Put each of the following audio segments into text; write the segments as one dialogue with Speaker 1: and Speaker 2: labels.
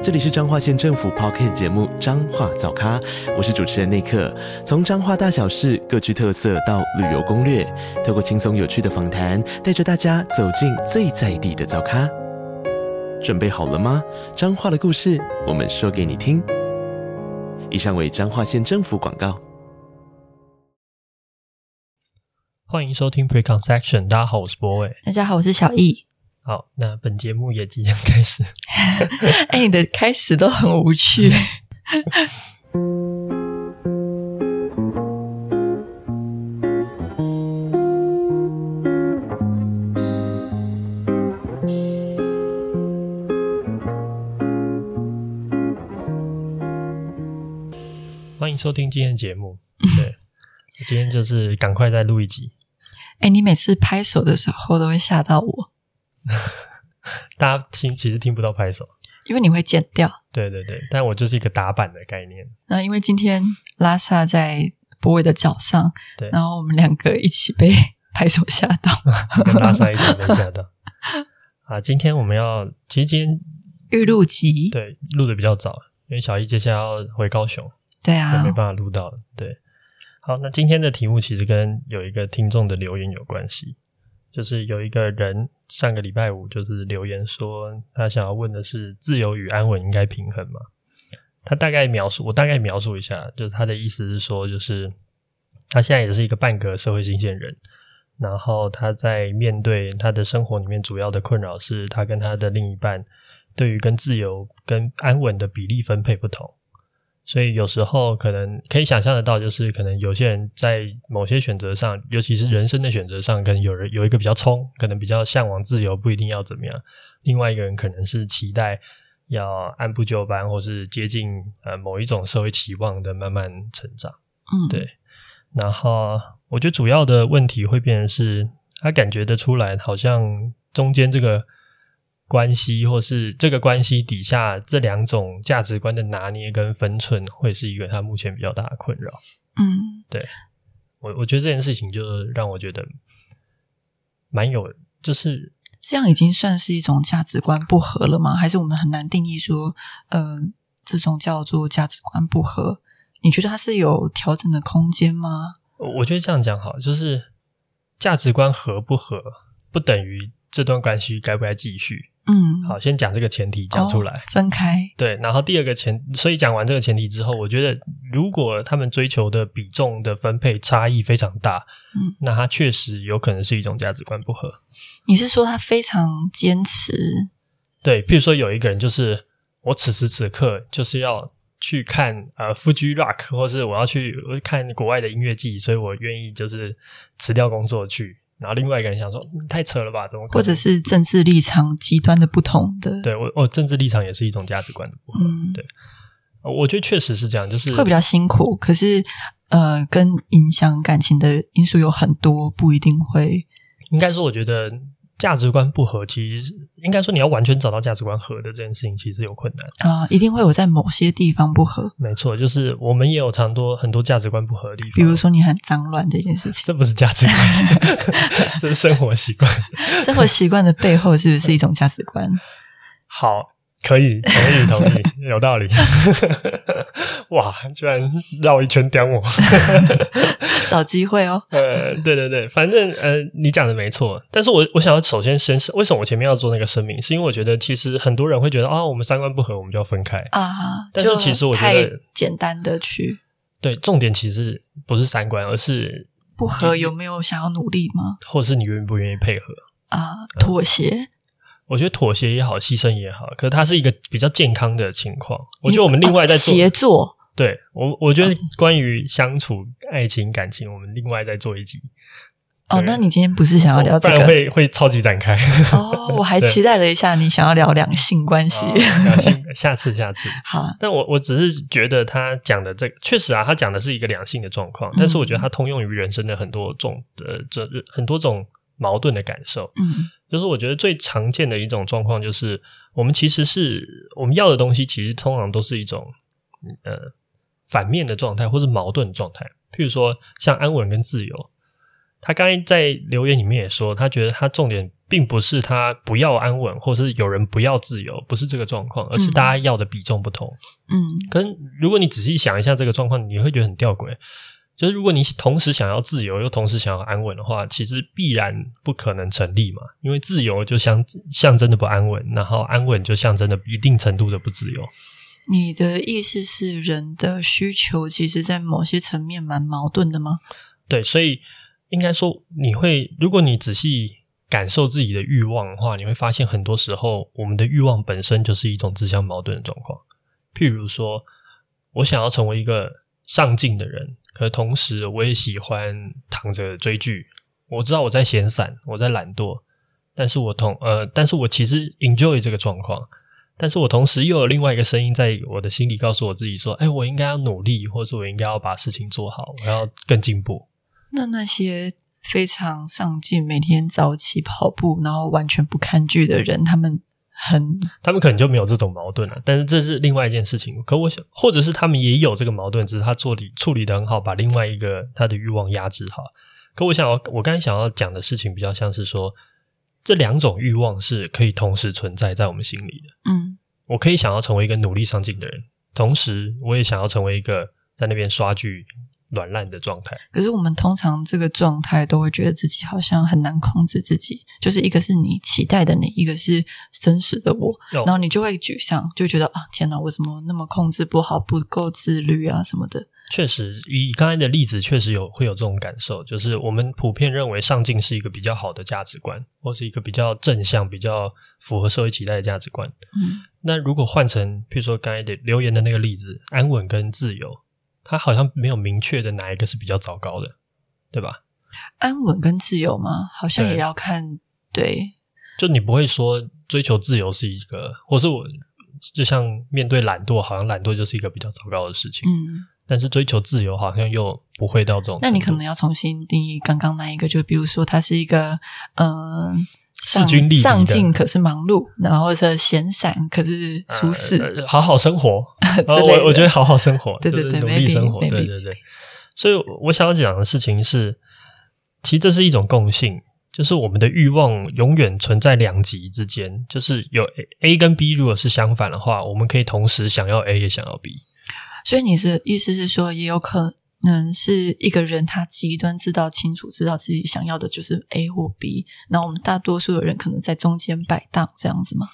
Speaker 1: 这里是彰化县政府 Podcast 节目《彰化早咖》，我是主持人内克。从彰化大小事各具特色到旅游攻略，透过轻松有趣的访谈，带着大家走进最在地的早咖。准备好了吗？彰化的故事，我们说给你听。以上为彰化县政府广告。
Speaker 2: 欢迎收听 Preconception，大家好，我是博伟。
Speaker 3: 大家好，我是小易。
Speaker 2: 好，那本节目也即将开始。
Speaker 3: 哎，你的开始都很无趣。
Speaker 2: 欢迎收听今天的节目。对，今天就是赶快再录一集。
Speaker 3: 哎，你每次拍手的时候都会吓到我。
Speaker 2: 大家听，其实听不到拍手，
Speaker 3: 因为你会剪掉。
Speaker 2: 对对对，但我就是一个打板的概念。
Speaker 3: 那因为今天拉萨在博伟的脚上，
Speaker 2: 对，
Speaker 3: 然后我们两个一起被拍手吓到，
Speaker 2: 跟拉萨一起被吓到。啊，今天我们要，其实今天
Speaker 3: 预录集，
Speaker 2: 对，录的比较早，因为小易接下来要回高雄，
Speaker 3: 对啊，
Speaker 2: 没办法录到了。对，好，那今天的题目其实跟有一个听众的留言有关系。就是有一个人上个礼拜五就是留言说，他想要问的是自由与安稳应该平衡吗？他大概描述，我大概描述一下，就是他的意思是说，就是他现在也是一个半个社会新鲜人，然后他在面对他的生活里面主要的困扰是他跟他的另一半对于跟自由跟安稳的比例分配不同。所以有时候可能可以想象得到，就是可能有些人在某些选择上，尤其是人生的选择上，可能有人有一个比较冲，可能比较向往自由，不一定要怎么样；另外一个人可能是期待要按部就班，或是接近呃某一种社会期望的慢慢成长。
Speaker 3: 嗯，
Speaker 2: 对。然后我觉得主要的问题会变成是，他感觉得出来，好像中间这个。关系，或是这个关系底下这两种价值观的拿捏跟分寸，会是一个他目前比较大的困扰。
Speaker 3: 嗯，
Speaker 2: 对，我我觉得这件事情就让我觉得蛮有，就是
Speaker 3: 这样已经算是一种价值观不合了吗？还是我们很难定义说，呃，这种叫做价值观不合？你觉得它是有调整的空间吗？
Speaker 2: 我觉得这样讲好，就是价值观合不合，不等于这段关系该不该继续。
Speaker 3: 嗯，
Speaker 2: 好，先讲这个前提讲出来，
Speaker 3: 哦，分开。
Speaker 2: 对，然后第二个前，所以讲完这个前提之后，我觉得如果他们追求的比重的分配差异非常大，
Speaker 3: 嗯，
Speaker 2: 那他确实有可能是一种价值观不合。
Speaker 3: 你是说他非常坚持？
Speaker 2: 对，譬如说有一个人就是我此时此刻就是要去看呃 Fuji Rock，或是我要去看国外的音乐季，所以我愿意就是辞掉工作去。然后另外一个人想说，太扯了吧？怎么可能？
Speaker 3: 或者是政治立场极端的不同的？
Speaker 2: 对我，我政治立场也是一种价值观的不同。
Speaker 3: 嗯，
Speaker 2: 对，我觉得确实是这样，就是
Speaker 3: 会比较辛苦。可是，呃，跟影响感情的因素有很多，不一定会。
Speaker 2: 应该说，我觉得。价值观不合，其实应该说你要完全找到价值观合的这件事情，其实有困难
Speaker 3: 啊、呃，一定会有在某些地方不合。
Speaker 2: 没错，就是我们也有常多很多价值观不合的地方，
Speaker 3: 比如说你很脏乱这件事情，
Speaker 2: 这不是价值观，这是生活习惯。
Speaker 3: 生活习惯的背后是不是一种价值观？
Speaker 2: 好。可以，同意，同意，有道理。哇，居然绕一圈刁我，
Speaker 3: 找机会哦。
Speaker 2: 呃，对对对，反正呃，你讲的没错。但是我我想要首先先为什么我前面要做那个声明，是因为我觉得其实很多人会觉得啊、哦，我们三观不合，我们就要分开
Speaker 3: 啊。
Speaker 2: 但是其实我觉得
Speaker 3: 太简单的去
Speaker 2: 对重点其实不是三观，而是
Speaker 3: 不合有没有想要努力吗？
Speaker 2: 或者是你愿不愿意配合
Speaker 3: 啊？妥协。嗯
Speaker 2: 我觉得妥协也好，牺牲也好，可是它是一个比较健康的情况。我觉得我们另外在做
Speaker 3: 协作，
Speaker 2: 对我，我觉得关于相处、爱情、感情，我们另外再做一集。
Speaker 3: 哦，那你今天不是想要聊
Speaker 2: 这个？会会超级展开。
Speaker 3: 哦，我还 期待了一下，你想要聊两性关系。
Speaker 2: 两性，下次，下次。
Speaker 3: 好，
Speaker 2: 但我我只是觉得他讲的这个确实啊，他讲的是一个两性的状况，但是我觉得他通用于人生的很多种呃，这很多种。矛盾的感受。
Speaker 3: 嗯，
Speaker 2: 就是我觉得最常见的一种状况，就是我们其实是我们要的东西，其实通常都是一种呃反面的状态，或是矛盾的状态。譬如说，像安稳跟自由，他刚才在留言里面也说，他觉得他重点并不是他不要安稳，或是有人不要自由，不是这个状况，而是大家要的比重不同。
Speaker 3: 嗯，
Speaker 2: 可是如果你仔细想一下这个状况，你会觉得很吊诡。就是如果你同时想要自由，又同时想要安稳的话，其实必然不可能成立嘛。因为自由就象象征的不安稳，然后安稳就象征的一定程度的不自由。
Speaker 3: 你的意思是，人的需求其实，在某些层面蛮矛盾的吗？
Speaker 2: 对，所以应该说，你会，如果你仔细感受自己的欲望的话，你会发现，很多时候我们的欲望本身就是一种自相矛盾的状况。譬如说，我想要成为一个上进的人。可同时，我也喜欢躺着追剧。我知道我在闲散，我在懒惰，但是我同呃，但是我其实 enjoy 这个状况。但是我同时又有另外一个声音在我的心里告诉我自己说：“哎，我应该要努力，或者是我应该要把事情做好，我要更进步。”
Speaker 3: 那那些非常上进、每天早起跑步，然后完全不看剧的人，他们。很，
Speaker 2: 他们可能就没有这种矛盾了，但是这是另外一件事情。可我想，或者是他们也有这个矛盾，只是他做理处理的很好，把另外一个他的欲望压制好。可我想要，我刚才想要讲的事情比较像是说，这两种欲望是可以同时存在在我们心里的。
Speaker 3: 嗯，
Speaker 2: 我可以想要成为一个努力上进的人，同时我也想要成为一个在那边刷剧。软烂的状态，
Speaker 3: 可是我们通常这个状态都会觉得自己好像很难控制自己，就是一个是你期待的你，一个是真实的我，
Speaker 2: 哦、
Speaker 3: 然后你就会沮丧，就觉得啊，天哪，为什么那么控制不好，不够自律啊什么的。
Speaker 2: 确实，以刚才的例子，确实有会有这种感受，就是我们普遍认为上进是一个比较好的价值观，或是一个比较正向、比较符合社会期待的价值观。
Speaker 3: 嗯，
Speaker 2: 那如果换成，譬如说刚才的留言的那个例子，安稳跟自由。他好像没有明确的哪一个是比较糟糕的，对吧？
Speaker 3: 安稳跟自由嘛？好像也要看。对，对
Speaker 2: 就你不会说追求自由是一个，或是我就像面对懒惰，好像懒惰就是一个比较糟糕的事情。
Speaker 3: 嗯，
Speaker 2: 但是追求自由好像又不会到这种。
Speaker 3: 那你可能要重新定义刚刚那一个，就比如说他是一个嗯。呃
Speaker 2: 势均力敌，
Speaker 3: 上进可是忙碌，然后是闲散可是舒适、
Speaker 2: 呃，好好生活。我我觉得好好生活，对对对，努力生活，对对对。所以我想要讲的事情是，其实这是一种共性，就是我们的欲望永远存在两极之间，就是有 A 跟 B，如果是相反的话，我们可以同时想要 A 也想要 B。
Speaker 3: 所以你是意思是说，也有可能。能是一个人，他极端知道清楚，知道自己想要的就是 A 或 B，那我们大多数的人可能在中间摆荡，这样子吗？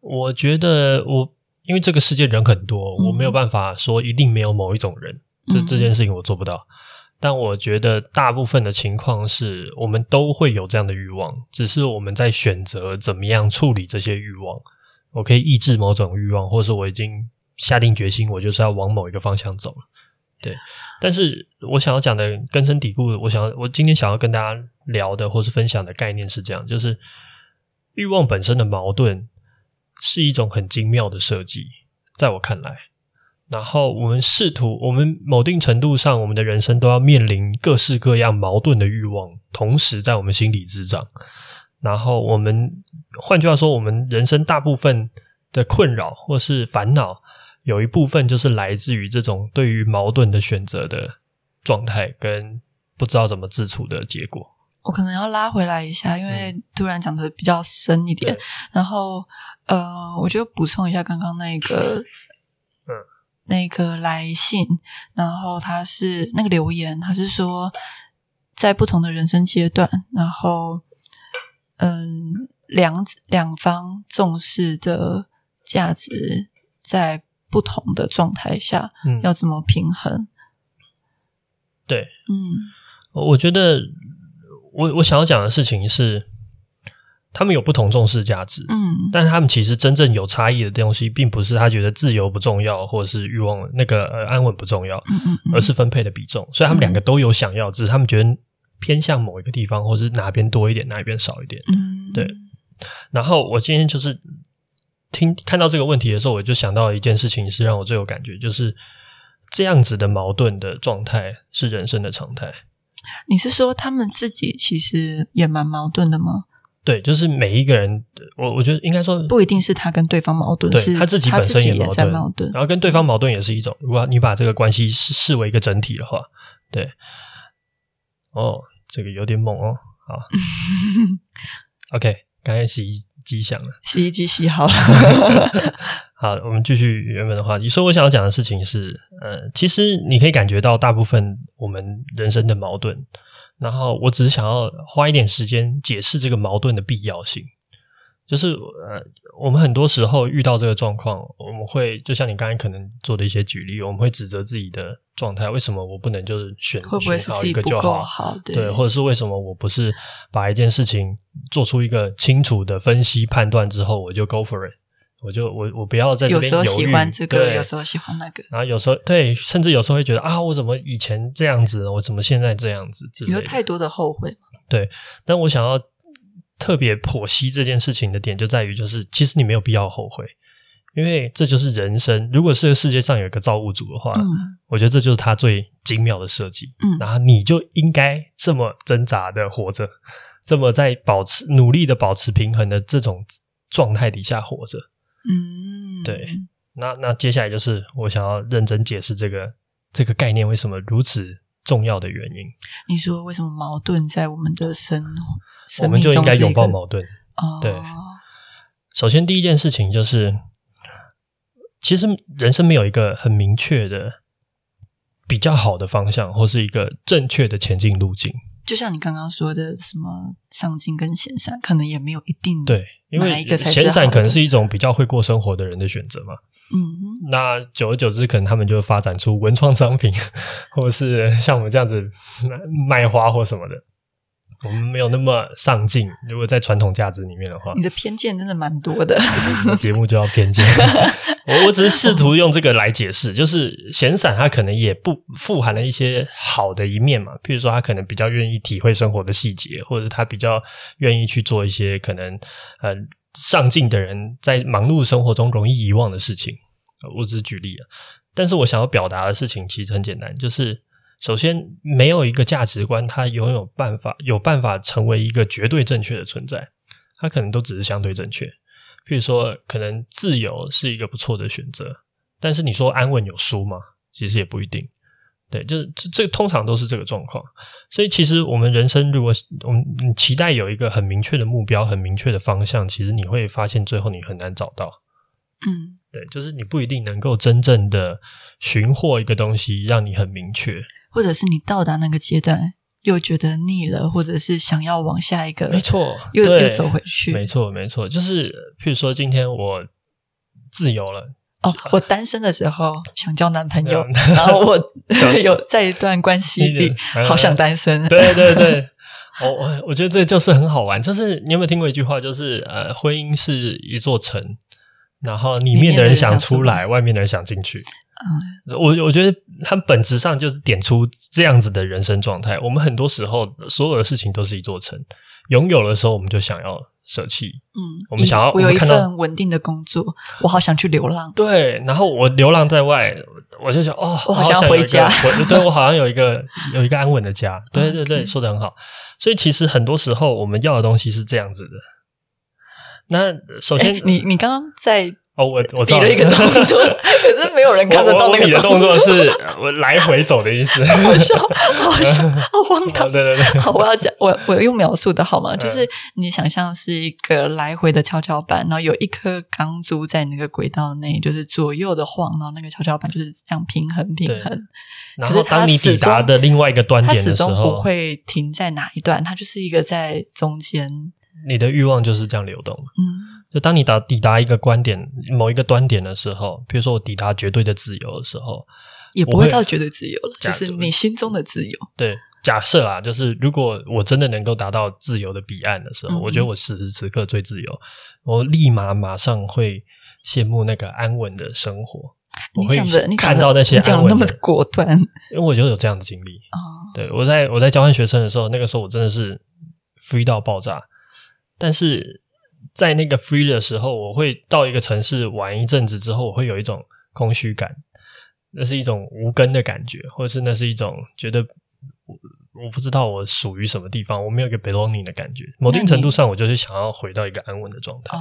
Speaker 2: 我觉得我因为这个世界人很多，嗯、我没有办法说一定没有某一种人，这、嗯、这件事情我做不到。但我觉得大部分的情况是我们都会有这样的欲望，只是我们在选择怎么样处理这些欲望。我可以抑制某种欲望，或者是我已经下定决心，我就是要往某一个方向走了。对，但是我想要讲的根深蒂固，我想要我今天想要跟大家聊的或是分享的概念是这样，就是欲望本身的矛盾是一种很精妙的设计，在我看来。然后我们试图，我们某定程度上，我们的人生都要面临各式各样矛盾的欲望，同时在我们心里滋长。然后我们，换句话说，我们人生大部分的困扰或是烦恼。有一部分就是来自于这种对于矛盾的选择的状态，跟不知道怎么自处的结果。
Speaker 3: 我可能要拉回来一下，因为突然讲的比较深一点。嗯、然后，呃，我就补充一下刚刚那个，嗯，那个来信，然后他是那个留言，他是说在不同的人生阶段，然后，嗯，两两方重视的价值在。不同的状态下，嗯，要怎么平衡？
Speaker 2: 对，
Speaker 3: 嗯，
Speaker 2: 我觉得我我想要讲的事情是，他们有不同重视价值，
Speaker 3: 嗯，
Speaker 2: 但是他们其实真正有差异的东西，并不是他觉得自由不重要，或者是欲望那个呃安稳不重要，
Speaker 3: 嗯嗯，嗯，
Speaker 2: 而是分配的比重。所以他们两个都有想要，只是他们觉得偏向某一个地方，或者是哪边多一点，哪一边少一点，
Speaker 3: 嗯，
Speaker 2: 对。然后我今天就是。听看到这个问题的时候，我就想到一件事情，是让我最有感觉，就是这样子的矛盾的状态是人生的常态。
Speaker 3: 你是说他们自己其实也蛮矛盾的吗？
Speaker 2: 对，就是每一个人，我我觉得应该说
Speaker 3: 不一定是他跟对方矛盾，
Speaker 2: 对
Speaker 3: 是
Speaker 2: 他自己本身也
Speaker 3: 在矛盾，
Speaker 2: 然后跟对方矛盾也是一种。如果你把这个关系视视为一个整体的话，对，哦，这个有点猛哦，好，OK，刚才洗衣机响了，
Speaker 3: 洗衣机洗好了。
Speaker 2: 好，我们继续原本的话题。所以我想要讲的事情是，呃，其实你可以感觉到大部分我们人生的矛盾，然后我只是想要花一点时间解释这个矛盾的必要性。就是呃，我们很多时候遇到这个状况，我们会就像你刚才可能做的一些举例，我们会指责自己的状态，为什么我不能就是选
Speaker 3: 会不会是自己不够好？对，
Speaker 2: 对，或者是为什么我不是把一件事情做出一个清楚的分析判断之后，我就 go for it。我就我我不要在这边犹豫，
Speaker 3: 有时候喜欢这个，有时候喜欢那个，
Speaker 2: 然后有时候对，甚至有时候会觉得啊，我怎么以前这样子，我怎么现在这样子？
Speaker 3: 有太多的后悔。
Speaker 2: 对，但我想要特别剖析这件事情的点，就在于就是，其实你没有必要后悔，因为这就是人生。如果是世界上有一个造物主的话，嗯，我觉得这就是他最精妙的设计。嗯，然后你就应该这么挣扎的活着，这么在保持努力的保持平衡的这种状态底下活着。
Speaker 3: 嗯，
Speaker 2: 对，那那接下来就是我想要认真解释这个这个概念为什么如此重要的原因。
Speaker 3: 你说为什么矛盾在我们的生，生
Speaker 2: 我们就应该拥抱矛盾？
Speaker 3: 哦，
Speaker 2: 对。首先第一件事情就是，其实人生没有一个很明确的比较好的方向，或是一个正确的前进路径。
Speaker 3: 就像你刚刚说的，什么上进跟闲散，可能也没有一定
Speaker 2: 对，因为闲散可能是一种比较会过生活的人的选择嘛。
Speaker 3: 嗯，
Speaker 2: 那久而久之，可能他们就发展出文创商品，或者是像我们这样子卖花或什么的。我们没有那么上进。如果在传统价值里面的话，
Speaker 3: 你的偏见真的蛮多的。
Speaker 2: 节目就要偏见。我我只是试图用这个来解释，就是闲散，他可能也不富含了一些好的一面嘛。譬如说，他可能比较愿意体会生活的细节，或者是他比较愿意去做一些可能呃上进的人在忙碌生活中容易遗忘的事情。我只是举例啊，但是我想要表达的事情其实很简单，就是。首先，没有一个价值观，它拥有办法有办法成为一个绝对正确的存在，它可能都只是相对正确。譬如说，可能自由是一个不错的选择，但是你说安稳有输吗？其实也不一定。对，就是这这通常都是这个状况。所以，其实我们人生，如果我们你期待有一个很明确的目标、很明确的方向，其实你会发现最后你很难找到。
Speaker 3: 嗯，
Speaker 2: 对，就是你不一定能够真正的寻获一个东西，让你很明确。
Speaker 3: 或者是你到达那个阶段又觉得腻了，或者是想要往下一个，
Speaker 2: 没错，
Speaker 3: 又又走回去，
Speaker 2: 没错，没错，就是譬如说今天我自由了，
Speaker 3: 哦，我单身的时候想交男朋友，然后我 有在一段关系里好想单身，
Speaker 2: 对对对，我我我觉得这就是很好玩，就是你有没有听过一句话，就是呃，婚姻是一座城，然后里面的人想出来，外面的人想进去。
Speaker 3: 嗯，
Speaker 2: 我我觉得它本质上就是点出这样子的人生状态。我们很多时候所有的事情都是一座城，拥有的时候我们就想要舍弃。
Speaker 3: 嗯，
Speaker 2: 我们想要
Speaker 3: 我有一份稳定的工作，我好想去流浪。
Speaker 2: 对，然后我流浪在外，我就想哦，
Speaker 3: 我好想回家。
Speaker 2: 我 对我好像有一个有一个安稳的家。对对对，说的很好。所以其实很多时候我们要的东西是这样子的。那首先，
Speaker 3: 你你刚刚在。
Speaker 2: 哦，我我
Speaker 3: 比了一个动作，可是没有人看得到那个动作。
Speaker 2: 是我来回走的意思，
Speaker 3: 好笑，好笑，好荒唐。
Speaker 2: 对对对，
Speaker 3: 好，我要讲，我我用描述的好吗？就是你想象是一个来回的跷跷板，然后有一颗钢珠在那个轨道内，就是左右的晃，然后那个跷跷板就是这样平衡平衡。
Speaker 2: 然后当你抵达的另外一个端点的时候，
Speaker 3: 它始终不会停在哪一段，它就是一个在中间。
Speaker 2: 你的欲望就是这样流动，
Speaker 3: 嗯。
Speaker 2: 就当你达抵达一个观点、某一个端点的时候，比如说我抵达绝对的自由的时候，
Speaker 3: 也不会到绝对自由了，就是你心中的自由。
Speaker 2: 对，假设啦，就是如果我真的能够达到自由的彼岸的时候，嗯、我觉得我此时此刻最自由，我立马马上会羡慕那个安稳的生活。
Speaker 3: 你讲的，你
Speaker 2: 看到那些安稳的
Speaker 3: 那么果断，
Speaker 2: 因为我就有这样的经历
Speaker 3: 哦。
Speaker 2: 对，我在我在交换学生的时候，那个时候我真的是 free 到爆炸，但是。在那个 free 的时候，我会到一个城市玩一阵子之后，我会有一种空虚感，那是一种无根的感觉，或者是那是一种觉得我不知道我属于什么地方，我没有一个 belonging 的感觉。某定程度上，我就是想要回到一个安稳的状态。
Speaker 3: 哦，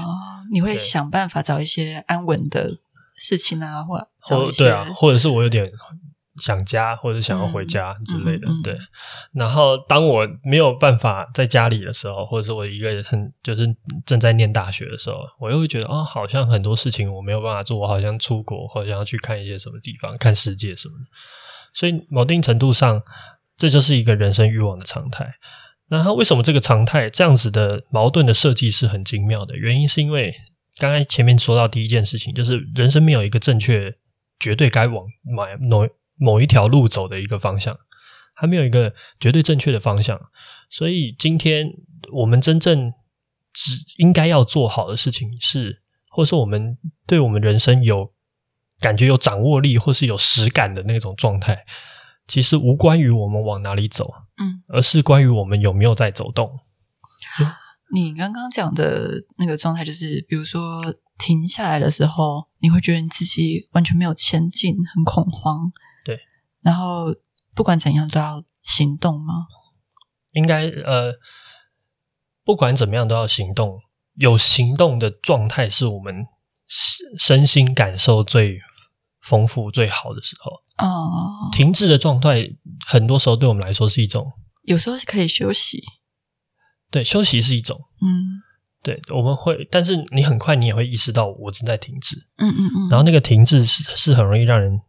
Speaker 3: 你会想办法找一些安稳的事情啊，或
Speaker 2: 或对啊，或者是我有点。想家或者想要回家之类的，对。然后当我没有办法在家里的时候，或者是我一个人很就是正在念大学的时候，我又会觉得哦，好像很多事情我没有办法做，我好像出国，好像要去看一些什么地方，看世界什么的。所以某定程度上，这就是一个人生欲望的常态。那它为什么这个常态这样子的矛盾的设计是很精妙的？原因是因为刚才前面说到第一件事情，就是人生没有一个正确、绝对该往买某。某一条路走的一个方向，还没有一个绝对正确的方向，所以今天我们真正只应该要做好的事情是，或是我们对我们人生有感觉、有掌握力，或是有实感的那种状态，其实无关于我们往哪里走，嗯，而是关于我们有没有在走动。
Speaker 3: 你刚刚讲的那个状态，就是比如说停下来的时候，你会觉得你自己完全没有前进，很恐慌。然后不管怎样都要行动吗？
Speaker 2: 应该呃，不管怎么样都要行动。有行动的状态是我们身心感受最丰富、最好的时候。哦，停滞的状态很多时候对我们来说是一种，
Speaker 3: 有时候是可以休息。
Speaker 2: 对，休息是一种。嗯，对，我们会，但是你很快你也会意识到我正在停滞。嗯嗯嗯。然后那个停滞是是很容易让人。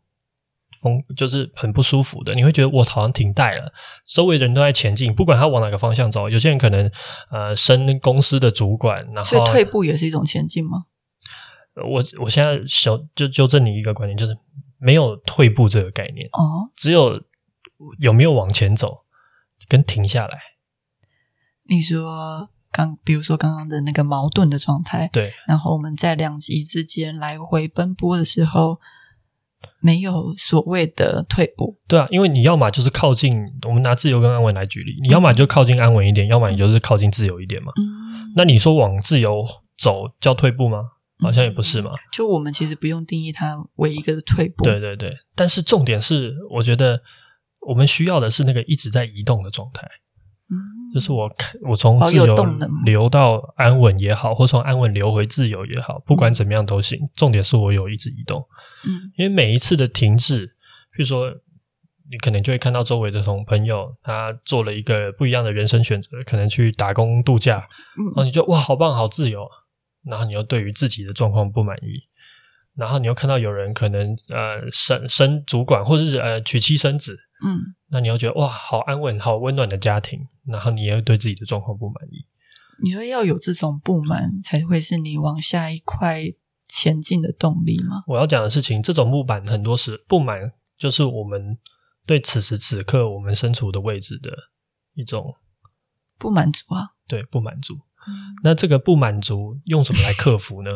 Speaker 2: 风就是很不舒服的，你会觉得我好像停带了，周围人都在前进，不管他往哪个方向走。有些人可能呃升公司的主管，然后
Speaker 3: 所以退步也是一种前进吗？
Speaker 2: 我我现在小就纠正你一个观念，就是没有退步这个概念哦，只有有没有往前走跟停下来。
Speaker 3: 你说刚比如说刚刚的那个矛盾的状态，
Speaker 2: 对，
Speaker 3: 然后我们在两极之间来回奔波的时候。没有所谓的退步，
Speaker 2: 对啊，因为你要么就是靠近，我们拿自由跟安稳来举例，你要么就靠近安稳一点，嗯、要么你就是靠近自由一点嘛。嗯，那你说往自由走叫退步吗？好像也不是嘛。
Speaker 3: 就我们其实不用定义它为一个退步。
Speaker 2: 对对对，但是重点是，我觉得我们需要的是那个一直在移动的状态。嗯，就是我看我从自由流到安稳也好，或从安稳流回自由也好，不管怎么样都行。嗯、重点是我有一直移动。嗯，因为每一次的停滞，比如说你可能就会看到周围的同朋友，他做了一个不一样的人生选择，可能去打工度假，然后你就哇，好棒，好自由。然后你又对于自己的状况不满意，然后你又看到有人可能呃升升主管，或者是呃娶妻生子，嗯，那你又觉得哇，好安稳，好温暖的家庭。然后你也会对自己的状况不满意。
Speaker 3: 你说要有这种不满，才会是你往下一块前进的动力吗？
Speaker 2: 我要讲的事情，这种不满很多时不满，就是我们对此时此刻我们身处的位置的一种
Speaker 3: 不满足啊。
Speaker 2: 对，不满足。嗯。那这个不满足用什么来克服呢？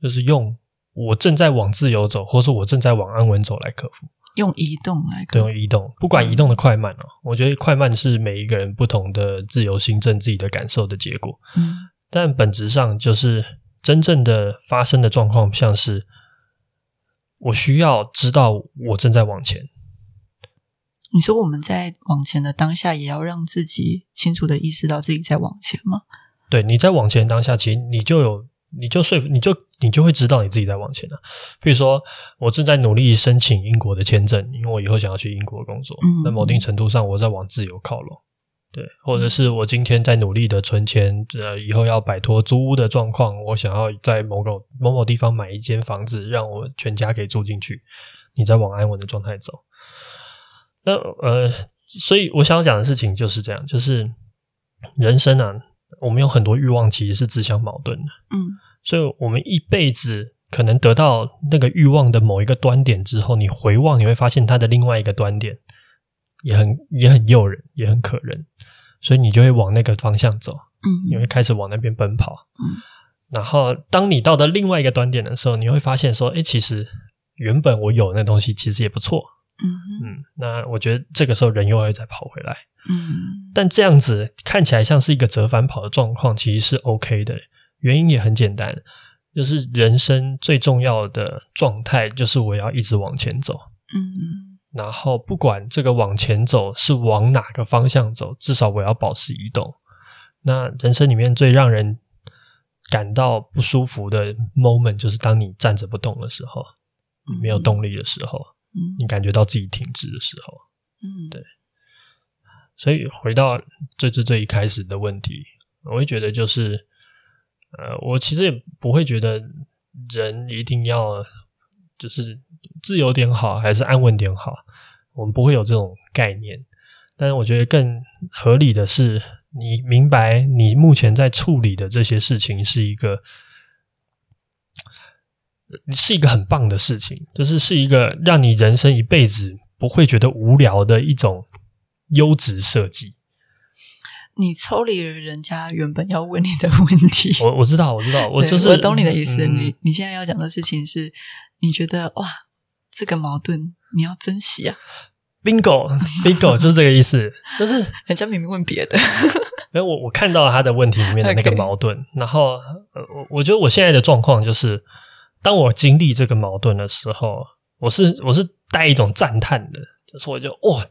Speaker 2: 就是用我正在往自由走，或是我正在往安稳走来克服。
Speaker 3: 用移动来，
Speaker 2: 对，用移动，不管移动的快慢哦，嗯、我觉得快慢是每一个人不同的自由心证自己的感受的结果。嗯，但本质上就是真正的发生的状况，像是我需要知道我正在往前。
Speaker 3: 你说我们在往前的当下，也要让自己清楚的意识到自己在往前吗？
Speaker 2: 对，你在往前当下，其实你就有。你就说服，你就你就会知道你自己在往前了、啊。比如说，我正在努力申请英国的签证，因为我以后想要去英国工作。嗯，那某定程度上，我在往自由靠拢。对，或者是我今天在努力的存钱，呃，以后要摆脱租屋的状况，我想要在某个某某地方买一间房子，让我全家可以住进去。你在往安稳的状态走。那呃，所以我想要讲的事情就是这样，就是人生啊。我们有很多欲望，其实是自相矛盾的。嗯，所以我们一辈子可能得到那个欲望的某一个端点之后，你回望，你会发现它的另外一个端点也很也很诱人，也很可人，所以你就会往那个方向走。嗯，你会开始往那边奔跑。嗯，然后当你到达另外一个端点的时候，你会发现说，哎，其实原本我有那东西，其实也不错。嗯嗯，那我觉得这个时候人又会再跑回来。嗯，但这样子看起来像是一个折返跑的状况，其实是 OK 的。原因也很简单，就是人生最重要的状态就是我要一直往前走。嗯，然后不管这个往前走是往哪个方向走，至少我要保持移动。那人生里面最让人感到不舒服的 moment，就是当你站着不动的时候，嗯、没有动力的时候，嗯、你感觉到自己停滞的时候，嗯，对。所以回到最最最一开始的问题，我会觉得就是，呃，我其实也不会觉得人一定要就是自由点好，还是安稳点好，我们不会有这种概念。但是我觉得更合理的是，你明白你目前在处理的这些事情是一个，是一个很棒的事情，就是是一个让你人生一辈子不会觉得无聊的一种。优质设计，
Speaker 3: 你抽离了人家原本要问你的问题。
Speaker 2: 我我知道，我知道，我就是
Speaker 3: 我懂你的意思。嗯、你你现在要讲的事情是，你觉得哇，这个矛盾你要珍惜啊。
Speaker 2: Bingo，Bingo，就是这个意思。就是
Speaker 3: 人家明明问别的，
Speaker 2: 没有我我看到了他的问题里面的那个矛盾。然后，我我觉得我现在的状况就是，当我经历这个矛盾的时候，我是我是带一种赞叹的，就是我就哇。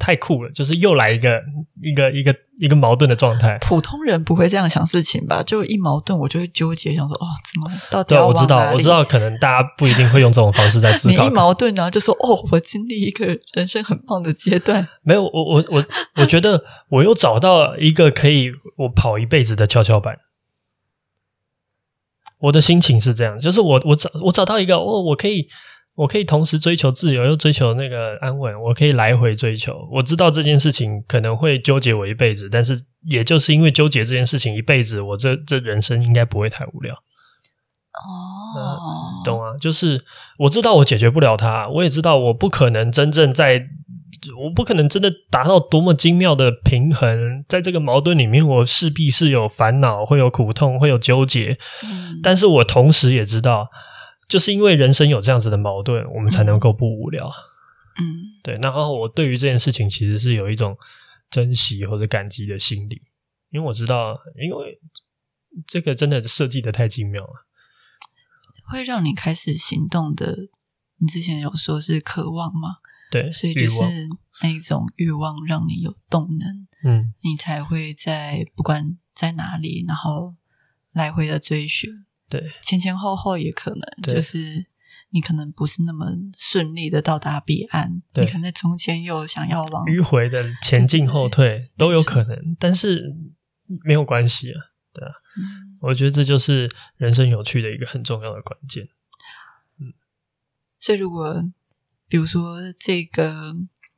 Speaker 2: 太酷了，就是又来一个一个一个一个矛盾的状态。
Speaker 3: 普通人不会这样想事情吧？就一矛盾，我就会纠结，想说哦，怎么到底
Speaker 2: 我知道，我知道，可能大家不一定会用这种方式在思考。
Speaker 3: 你一矛盾，然后就说哦，我经历一个人生很棒的阶段。
Speaker 2: 没有，我我我我觉得我又找到一个可以我跑一辈子的跷跷板。我的心情是这样，就是我我找我找到一个哦，我可以。我可以同时追求自由，又追求那个安稳。我可以来回追求。我知道这件事情可能会纠结我一辈子，但是也就是因为纠结这件事情一辈子，我这这人生应该不会太无聊。
Speaker 3: 哦，
Speaker 2: 懂啊？就是我知道我解决不了它，我也知道我不可能真正在，我不可能真的达到多么精妙的平衡。在这个矛盾里面，我势必是有烦恼，会有苦痛，会有纠结。嗯，但是我同时也知道。就是因为人生有这样子的矛盾，我们才能够不无聊。
Speaker 3: 嗯，
Speaker 2: 对。然后我对于这件事情其实是有一种珍惜或者感激的心理，因为我知道，因为这个真的设计的太精妙了，
Speaker 3: 会让你开始行动的。你之前有说是渴望吗？
Speaker 2: 对，
Speaker 3: 所以就是那一种欲望让你有动能，
Speaker 2: 嗯，
Speaker 3: 你才会在不管在哪里，然后来回的追寻。
Speaker 2: 对，
Speaker 3: 前前后后也可能，就是你可能不是那么顺利的到达彼岸，
Speaker 2: 对
Speaker 3: 你可能在中间又想要往
Speaker 2: 迂回的前进后退都有可能，但是没有关系啊，对啊，嗯、我觉得这就是人生有趣的一个很重要的关键。嗯，
Speaker 3: 所以如果比如说这个。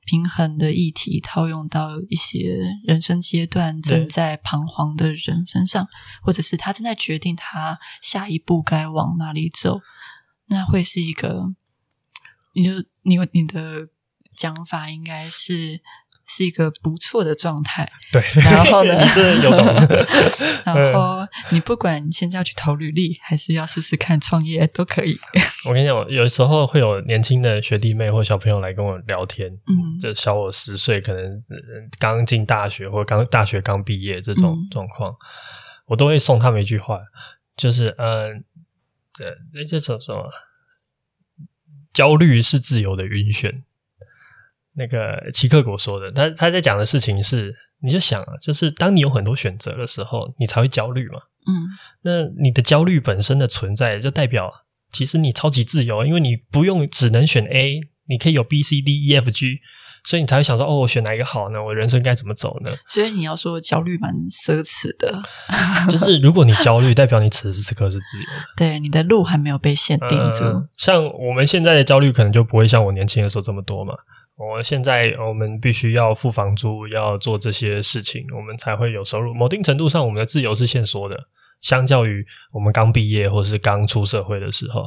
Speaker 3: 平衡的议题套用到一些人生阶段正在彷徨的人身上，或者是他正在决定他下一步该往哪里走，那会是一个，你就你你的讲法应该是。是一个不错的状态，
Speaker 2: 对。
Speaker 3: 然后呢。然后你不管你现在要去投履历，还是要试试看创业，都可以。
Speaker 2: 我跟你讲，有时候会有年轻的学弟妹或小朋友来跟我聊天，嗯，就小我十岁，可能刚进大学或刚大学刚毕业这种状况，嗯、我都会送他们一句话，就是嗯，这那些什么什么，焦虑是自由的晕眩。那个齐克果说的，他他在讲的事情是，你就想啊，就是当你有很多选择的时候，你才会焦虑嘛。
Speaker 3: 嗯，
Speaker 2: 那你的焦虑本身的存在，就代表其实你超级自由，因为你不用只能选 A，你可以有 B、C、D、E、F、G，所以你才会想说，哦，我选哪一个好呢？我人生该怎么走呢？
Speaker 3: 所以你要说焦虑蛮奢侈的，
Speaker 2: 就是如果你焦虑，代表你此时此刻是自由的，
Speaker 3: 对，你的路还没有被限定住。
Speaker 2: 呃，像我们现在的焦虑，可能就不会像我年轻的时候这么多嘛。我现在我们必须要付房租，要做这些事情，我们才会有收入。某定程度上，我们的自由是限缩的，相较于我们刚毕业或是刚出社会的时候。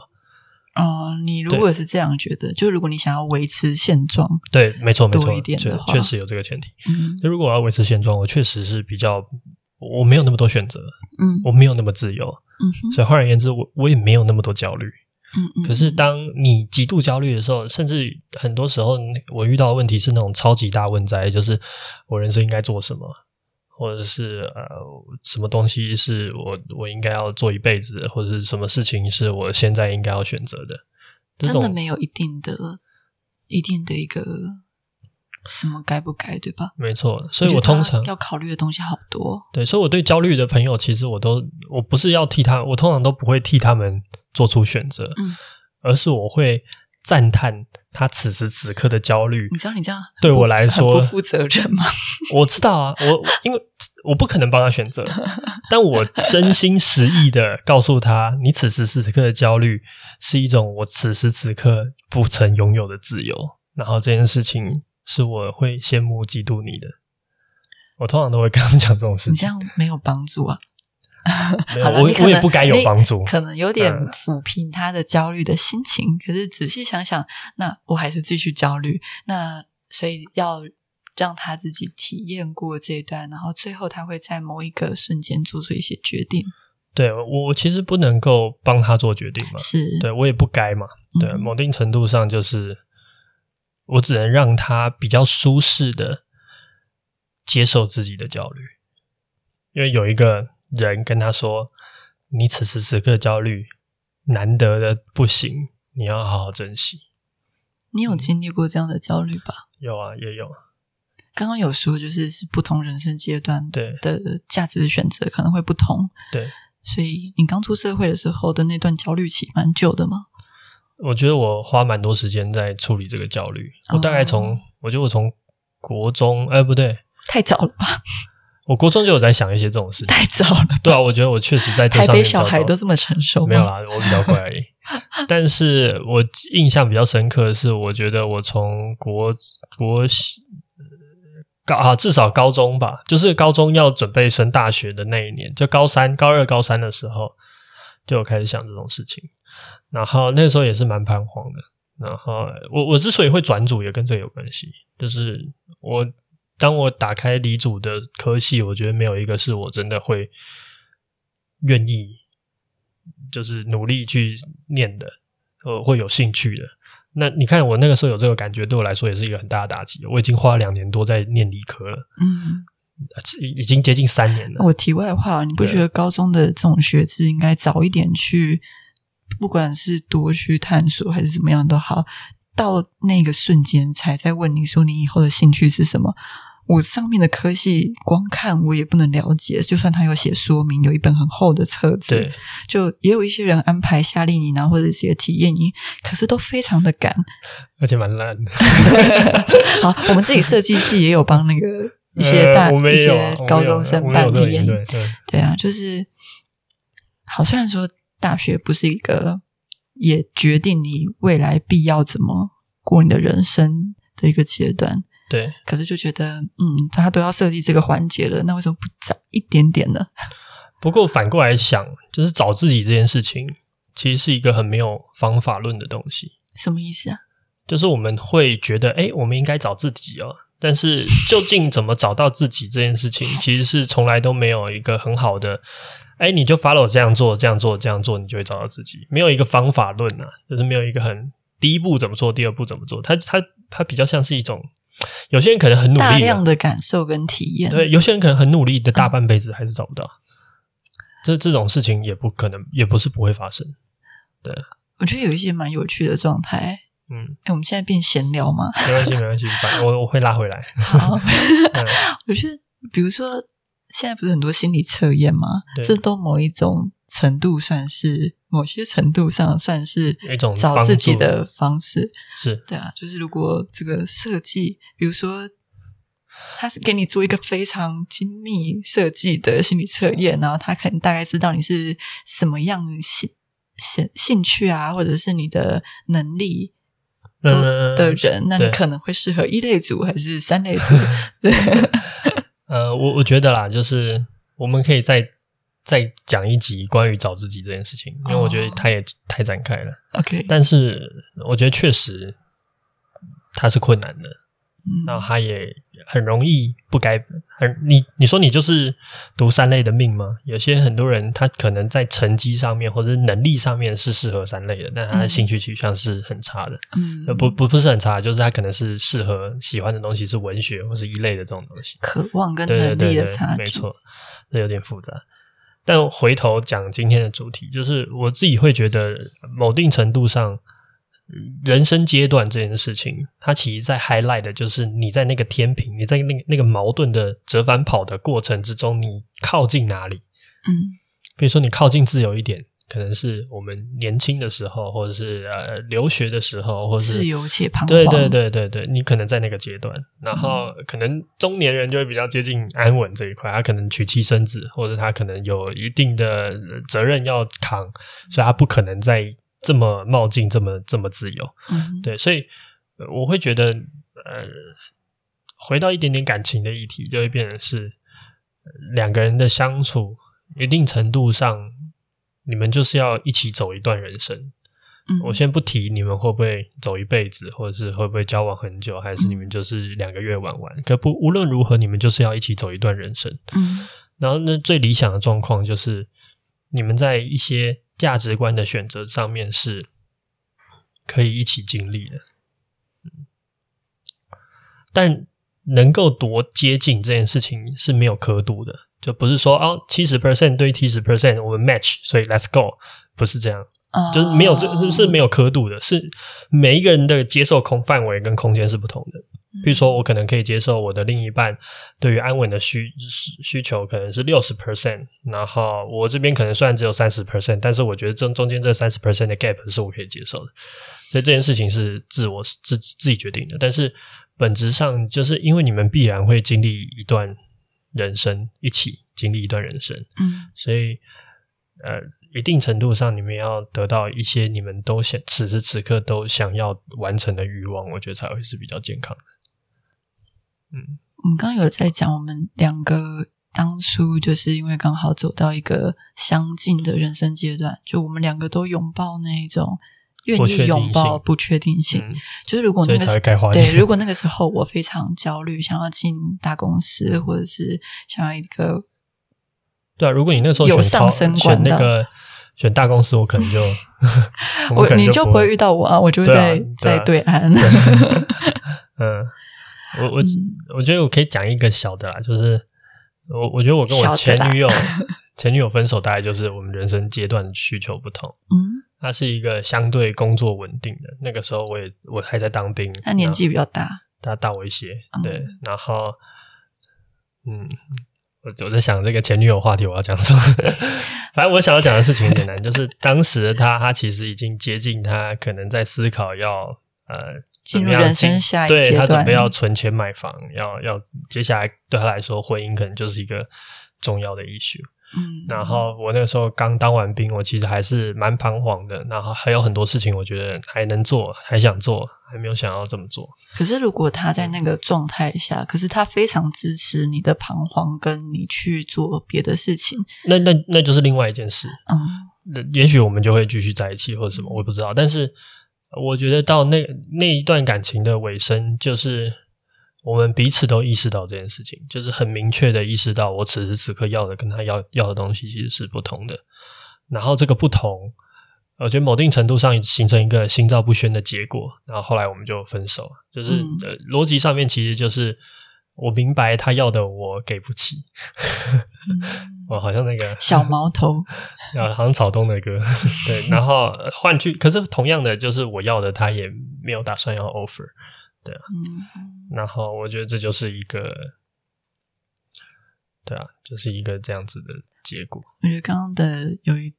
Speaker 3: 哦，你如果是这样觉得，就如果你想要维持现状，
Speaker 2: 对，没错，没错，
Speaker 3: 多一点的话，
Speaker 2: 确实有这个前提。
Speaker 3: 嗯，
Speaker 2: 如果我要维持现状，我确实是比较，我没有那么多选择，
Speaker 3: 嗯，
Speaker 2: 我没有那么自由，
Speaker 3: 嗯，
Speaker 2: 所以换而言之，我我也没有那么多焦虑。
Speaker 3: 嗯嗯，
Speaker 2: 可是当你极度焦虑的时候，甚至很多时候，我遇到的问题是那种超级大问灾，就是我人生应该做什么，或者是呃，什么东西是我我应该要做一辈子，或者是什么事情是我现在应该要选择的。
Speaker 3: 真的没有一定的一定的一个什么该不该，对吧？
Speaker 2: 没错，所以我通常
Speaker 3: 要考虑的东西好多。
Speaker 2: 对，所以我对焦虑的朋友，其实我都我不是要替他，我通常都不会替他们做出选择，嗯，而是我会。赞叹他此时此刻的焦虑，
Speaker 3: 你知道你这样
Speaker 2: 对我来说
Speaker 3: 不负责任吗？
Speaker 2: 我知道啊，我因为我不可能帮他选择，但我真心实意的告诉他，你此时此刻的焦虑是一种我此时此刻不曾拥有的自由，然后这件事情是我会羡慕嫉妒你的。我通常都会跟他们讲这种事情，
Speaker 3: 你这样没有帮助啊。
Speaker 2: 好了，我我也不该有帮助，
Speaker 3: 可能有点抚平他的焦虑的心情。嗯、可是仔细想想，那我还是继续焦虑。那所以要让他自己体验过这一段，然后最后他会在某一个瞬间做出一些决定。
Speaker 2: 对，我其实不能够帮他做决定嘛，
Speaker 3: 是对
Speaker 2: 我也不该嘛。对，嗯、某定程度上就是我只能让他比较舒适的接受自己的焦虑，因为有一个。人跟他说：“你此时此刻焦虑，难得的不行，你要好好珍惜。”
Speaker 3: 你有经历过这样的焦虑吧？
Speaker 2: 有啊，也有。
Speaker 3: 刚刚有说，就是是不同人生阶段
Speaker 2: 对
Speaker 3: 的价值的选择可能会不同。
Speaker 2: 对，
Speaker 3: 所以你刚出社会的时候的那段焦虑期蛮久的吗？
Speaker 2: 我觉得我花蛮多时间在处理这个焦虑。我大概从，哦、我觉得我从国中，哎，不对，
Speaker 3: 太早了吧。
Speaker 2: 我国中就有在想一些这种事情，
Speaker 3: 太早了。
Speaker 2: 对啊，我觉得我确实在这上面。
Speaker 3: 台北小孩都这么成熟？
Speaker 2: 没有啦，我比较乖而已。但是我印象比较深刻的是，我觉得我从国国高啊，至少高中吧，就是高中要准备升大学的那一年，就高三、高二、高三的时候，就有开始想这种事情。然后那个时候也是蛮彷徨的。然后我我之所以会转组，也跟这有关系，就是我。当我打开理组的科系，我觉得没有一个是我真的会愿意，就是努力去念的，呃，会有兴趣的。那你看，我那个时候有这个感觉，对我来说也是一个很大的打击。我已经花了两年多在念理科了，嗯，已经接近三年了。
Speaker 3: 我题外话，你不觉得高中的这种学制应该早一点去，不管是多去探索还是怎么样都好，到那个瞬间才在问你说你以后的兴趣是什么？我上面的科系光看我也不能了解，就算他有写说明，有一本很厚的册子，就也有一些人安排夏令营啊，或者一些体验营，可是都非常的赶，
Speaker 2: 而且蛮烂的。
Speaker 3: 好，我们自己设计系也有帮那个 一些大、呃、一些高中生办体验营，对对，对啊，就是好。虽然说大学不是一个也决定你未来必要怎么过你的人生的一个阶段。
Speaker 2: 对，
Speaker 3: 可是就觉得，嗯，他都要设计这个环节了，那为什么不早一点点呢？
Speaker 2: 不过反过来想，就是找自己这件事情，其实是一个很没有方法论的东西。
Speaker 3: 什么意思啊？
Speaker 2: 就是我们会觉得，哎，我们应该找自己哦。但是究竟怎么找到自己这件事情，其实是从来都没有一个很好的，哎，你就 follow 这样做，这样做，这样做，你就会找到自己。没有一个方法论啊，就是没有一个很第一步怎么做，第二步怎么做，它它它比较像是一种。有些人可能很努力，大
Speaker 3: 量的感受跟体验。
Speaker 2: 对，有些人可能很努力的大半辈子还是找不到。嗯、这这种事情也不可能，也不是不会发生。对，
Speaker 3: 我觉得有一些蛮有趣的状态。嗯，哎，我们现在变闲聊吗？
Speaker 2: 没关系，没关系，我我会拉回来。
Speaker 3: 好，嗯、我觉得，比如说，现在不是很多心理测验吗？这都某一种程度算是。某些程度上算是一种找自己的方式，
Speaker 2: 是
Speaker 3: 对啊。就是如果这个设计，比如说他是给你做一个非常精密设计的心理测验，然后他可能大概知道你是什么样兴兴兴趣啊，或者是你的能力的的人，嗯、那你可能会适合一类组还是三类组？对
Speaker 2: 呃，我我觉得啦，就是我们可以在。再讲一集关于找自己这件事情，因为我觉得它也太展开了。
Speaker 3: Oh, OK，
Speaker 2: 但是我觉得确实它是困难的，嗯，然后它也很容易不该很你你说你就是读三类的命吗？有些很多人他可能在成绩上面或者能力上面是适合三类的，但他的兴趣取向是很差的。嗯，不不不是很差，就是他可能是适合喜欢的东西是文学或是一类的这种东西。
Speaker 3: 渴望跟能力的差距，
Speaker 2: 没错，这有点复杂。但回头讲今天的主题，就是我自己会觉得，某定程度上，人生阶段这件事情，它其实在 highlight 的就是你在那个天平，你在那个那个矛盾的折返跑的过程之中，你靠近哪里？
Speaker 3: 嗯，
Speaker 2: 比如说你靠近自由一点。可能是我们年轻的时候，或者是呃留学的时候，或者是
Speaker 3: 自由且彷徨。
Speaker 2: 对对对对对，你可能在那个阶段，然后可能中年人就会比较接近安稳这一块，他可能娶妻生子，或者他可能有一定的责任要扛，所以他不可能再这么冒进，这么这么自由。
Speaker 3: 嗯，
Speaker 2: 对，所以我会觉得，呃，回到一点点感情的议题，就会变成是两个人的相处，一定程度上。你们就是要一起走一段人生。
Speaker 3: 嗯，
Speaker 2: 我先不提你们会不会走一辈子，或者是会不会交往很久，还是你们就是两个月玩玩。可不，无论如何，你们就是要一起走一段人生。
Speaker 3: 嗯，
Speaker 2: 然后呢，最理想的状况就是你们在一些价值观的选择上面是可以一起经历的。嗯，但能够多接近这件事情是没有刻度的。就不是说哦，七十 percent 对于七十 percent 我们 match，所以 let's go，不是这样就是没有这是没有刻度的，是每一个人的接受空范围跟空间是不同的。比如说，我可能可以接受我的另一半对于安稳的需需求可能是六十 percent，然后我这边可能虽然只有三十 percent，但是我觉得这中间这三十 percent 的 gap 是我可以接受的。所以这件事情是自我自自己决定的，但是本质上就是因为你们必然会经历一段。人生一起经历一段人生，
Speaker 3: 嗯，所
Speaker 2: 以呃，一定程度上，你们要得到一些你们都想此时此刻都想要完成的欲望，我觉得才会是比较健康的。嗯，
Speaker 3: 我们刚刚有在讲，我们两个当初就是因为刚好走到一个相近的人生阶段，就我们两个都拥抱那一种。愿意拥抱不确定性，
Speaker 2: 嗯、
Speaker 3: 就是如果那个对，如果那个时候我非常焦虑，想要进大公司，或者是想要一个
Speaker 2: 对啊，如果你那时候
Speaker 3: 有上升选
Speaker 2: 那个选大公司，我可能就
Speaker 3: 我你就不会遇到我啊，我就会在在对岸。
Speaker 2: 嗯，我我我觉得我可以讲一个小的啦，就是我我觉得我跟我前女友前女友分手，大概就是我们人生阶段需求不同。
Speaker 3: 嗯。
Speaker 2: 他是一个相对工作稳定的，那个时候我也我还在当兵，
Speaker 3: 他年纪比较大，
Speaker 2: 他大我一些，对，嗯、然后，嗯，我我在想这个前女友话题我要讲什么，反正我想要讲的事情很简单，就是当时他，他其实已经接近他可能在思考要呃
Speaker 3: 进入人生下一阶段，
Speaker 2: 对，他准备要存钱买房，要要接下来对他来说婚姻可能就是一个重要的 issue。
Speaker 3: 嗯，
Speaker 2: 然后我那个时候刚当完兵，我其实还是蛮彷徨的。然后还有很多事情，我觉得还能做，还想做，还没有想要这么做。
Speaker 3: 可是如果他在那个状态下，可是他非常支持你的彷徨，跟你去做别的事情，
Speaker 2: 那那那就是另外一件事。
Speaker 3: 嗯，
Speaker 2: 那也许我们就会继续在一起，或者什么，我也不知道。但是我觉得到那那一段感情的尾声，就是。我们彼此都意识到这件事情，就是很明确的意识到，我此时此刻要的跟他要要的东西其实是不同的。然后这个不同，我觉得某定程度上形成一个心照不宣的结果。然后后来我们就分手，就是、
Speaker 3: 嗯、
Speaker 2: 呃逻辑上面其实就是我明白他要的我给不起。我、嗯、好像那个
Speaker 3: 小毛头，
Speaker 2: 好像草东的歌。对，然后换句，可是同样的，就是我要的他也没有打算要 offer。对啊，
Speaker 3: 嗯，
Speaker 2: 然后我觉得这就是一个，对啊，就是一个这样子的结果。
Speaker 3: 我觉得刚刚的有一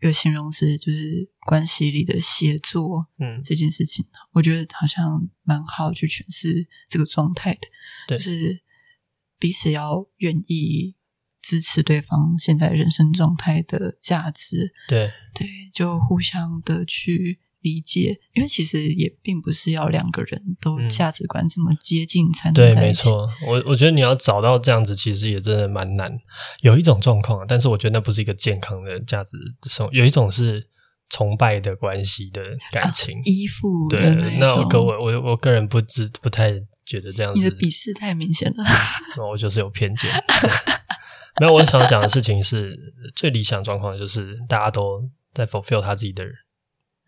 Speaker 3: 个形容词，就是关系里的协作，
Speaker 2: 嗯，
Speaker 3: 这件事情，我觉得好像蛮好去诠释这个状态的，
Speaker 2: 对，
Speaker 3: 就是彼此要愿意支持对方现在人生状态的价值，
Speaker 2: 对，
Speaker 3: 对，就互相的去。理解，因为其实也并不是要两个人都价值观这么接近才能。
Speaker 2: 对，没错，我我觉得你要找到这样子，其实也真的蛮难。有一种状况啊，但是我觉得那不是一个健康的价值生活。有一种是崇拜的关系的感情，
Speaker 3: 啊、依附的
Speaker 2: 对。
Speaker 3: 那
Speaker 2: 那我个我我我个人不知不太觉得这样子。
Speaker 3: 你的鄙视太明显了。
Speaker 2: 那我就是有偏见。没有，我想讲的事情是最理想状况，就是大家都在 fulfill 他自己的人。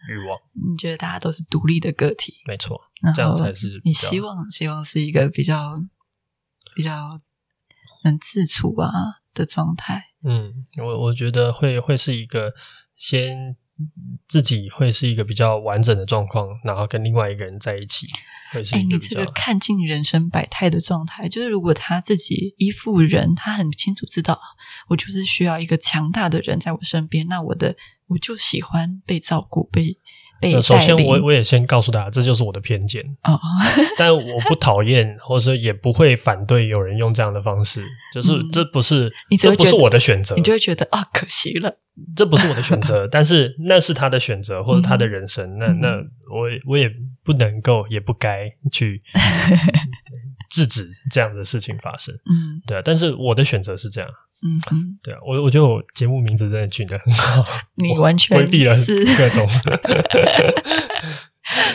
Speaker 2: 欲望，
Speaker 3: 你觉得大家都是独立的个体？
Speaker 2: 没错，这样才是
Speaker 3: 你希望希望是一个比较比较能自处啊的状态。
Speaker 2: 嗯，我我觉得会会是一个先自己会是一个比较完整的状况，然后跟另外一个人在一起。哎，
Speaker 3: 你这个看尽人生百态的状态，就是如果他自己依附人，他很清楚知道，我就是需要一个强大的人在我身边，那我的我就喜欢被照顾，被被。
Speaker 2: 首先我，我我也先告诉大家，这就是我的偏见。哦，但我不讨厌，或者说也不会反对有人用这样的方式，就是、嗯、这不是，
Speaker 3: 你
Speaker 2: 这不是我的选择，
Speaker 3: 你就会觉得啊，可惜了，
Speaker 2: 这不是我的选择，但是那是他的选择或者他的人生，嗯、那那我我也不能够，也不该去 制止这样的事情发生。嗯，对啊，但是我的选择是这样。嗯哼，对啊，我我觉得我节目名字真的取得很好，
Speaker 3: 你完全
Speaker 2: 规避了各种。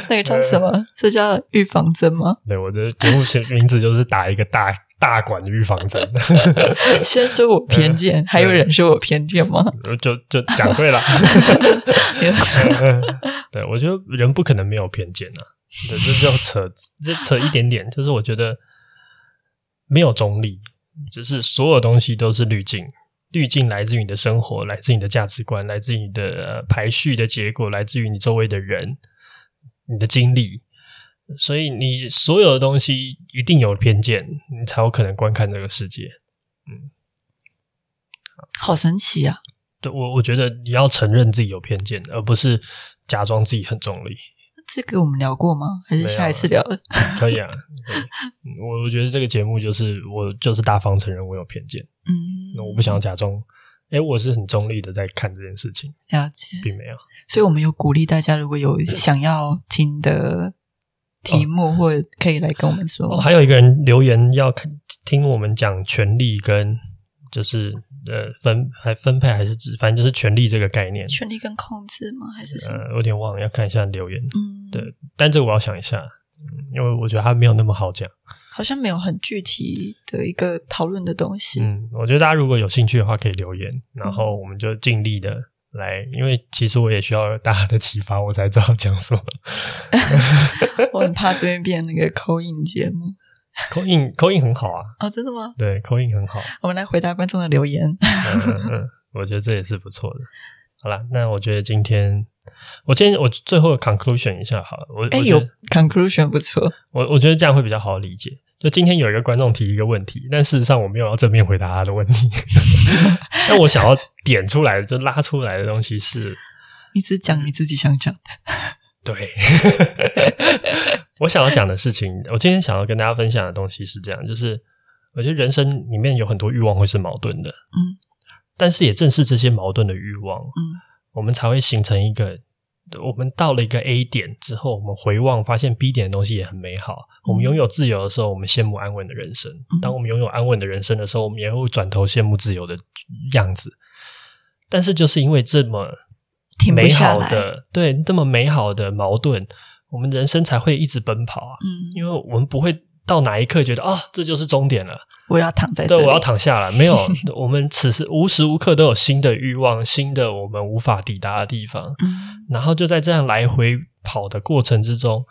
Speaker 3: 那个叫什么？这叫预防针吗？
Speaker 2: 对，我的节目名字就是打一个大大管的预防针。
Speaker 3: 先说我偏见，还有人说我偏见吗？
Speaker 2: 就就讲对了。对，我觉得人不可能没有偏见啊。对，这就扯，这扯一点点，就是我觉得没有中立。就是所有东西都是滤镜，滤镜来自于你的生活，来自于你的价值观，来自于你的呃排序的结果，来自于你周围的人，你的经历。所以你所有的东西一定有偏见，你才有可能观看这个世界。嗯，
Speaker 3: 好神奇啊！
Speaker 2: 对，我我觉得你要承认自己有偏见，而不是假装自己很中立。
Speaker 3: 这个我们聊过吗？还是下一次聊？
Speaker 2: 可以啊，我我觉得这个节目就是我就是大方承认我有偏见，嗯，那我不想假装，哎，我是很中立的在看这件事情，
Speaker 3: 了解，
Speaker 2: 并没有。
Speaker 3: 所以我们有鼓励大家，如果有想要听的题目，哦、或者可以来跟我们说。哦、
Speaker 2: 还有一个人留言要看听我们讲权力跟就是。呃，分还分配还是指，反正就是权力这个概念。
Speaker 3: 权力跟控制吗？还是什么？
Speaker 2: 呃，有点忘了，要看一下留言。嗯，对，但这个我要想一下，嗯，因为我觉得它没有那么好讲。
Speaker 3: 好像没有很具体的一个讨论的东西。
Speaker 2: 嗯，我觉得大家如果有兴趣的话，可以留言，然后我们就尽力的来，因为其实我也需要大家的启发，我才知道讲什么。
Speaker 3: 我很怕这边变那个 call in 节目。
Speaker 2: 口音口音很好啊！
Speaker 3: 哦，真的吗？
Speaker 2: 对，口音很好。
Speaker 3: 我们来回答观众的留言。
Speaker 2: 嗯 嗯，我觉得这也是不错的。好啦，那我觉得今天我今天我最后 conclusion 一下好了。我哎
Speaker 3: 有 conclusion 不错。
Speaker 2: 我我觉得这样会比较好理解。就今天有一个观众提一个问题，但事实上我没有要正面回答他的问题。但我想要点出来就拉出来的东西是，
Speaker 3: 你只讲你自己想讲的。
Speaker 2: 对。我想要讲的事情，我今天想要跟大家分享的东西是这样，就是我觉得人生里面有很多欲望会是矛盾的，嗯，但是也正是这些矛盾的欲望，嗯，我们才会形成一个，我们到了一个 A 点之后，我们回望发现 B 点的东西也很美好。我们拥有自由的时候，我们羡慕安稳的人生；当我们拥有安稳的人生的时候，我们也会转头羡慕自由的样子。但是就是因为这么美好的，对，这么美好的矛盾。我们人生才会一直奔跑啊，嗯，因为我们不会到哪一刻觉得啊，这就是终点了，
Speaker 3: 我要躺在这里，
Speaker 2: 对，我要躺下了。没有，我们此时无时无刻都有新的欲望，新的我们无法抵达的地方，嗯，然后就在这样来回跑的过程之中，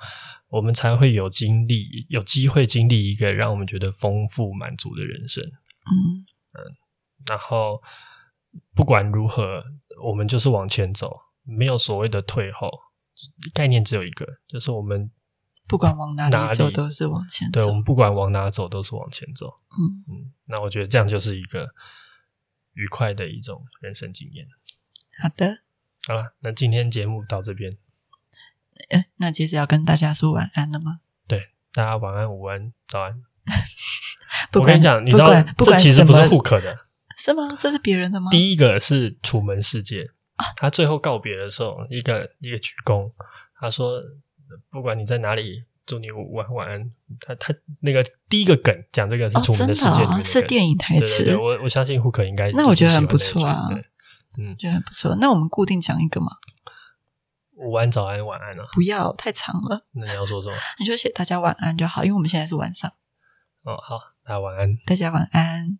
Speaker 2: 我们才会有经历，有机会经历一个让我们觉得丰富满足的人生，嗯。嗯，然后不管如何，我们就是往前走，没有所谓的退后。概念只有一个，就是我们
Speaker 3: 不管往哪里走都是往前走。
Speaker 2: 对，我们不管往哪走都是往前走。嗯嗯，那我觉得这样就是一个愉快的一种人生经验。
Speaker 3: 好的，
Speaker 2: 好了，那今天节目到这边。
Speaker 3: 呃，那接着要跟大家说晚安了吗？
Speaker 2: 对，大家晚安、午安、早安。
Speaker 3: 不
Speaker 2: 我跟你讲，你知道
Speaker 3: 不管
Speaker 2: 这其实不是互可的，
Speaker 3: 是吗？这是别人的吗？
Speaker 2: 第一个是楚门世界。他最后告别的时候，一个一个鞠躬，他说：“不管你在哪里，祝你晚晚安。”他他那个第一个梗讲这个是《楚门的世界》是电
Speaker 3: 影台词。
Speaker 2: 对对对，我我相信胡可应该
Speaker 3: 那我觉得很不错啊，嗯，觉得很不错。那我们固定讲一个嘛？
Speaker 2: 午安、早安、晚安啊！
Speaker 3: 不要太长了。
Speaker 2: 那你要说什么？
Speaker 3: 你就写大家晚安就好，因为我们现在是晚上。
Speaker 2: 哦，好，大家晚安。
Speaker 3: 大家晚安。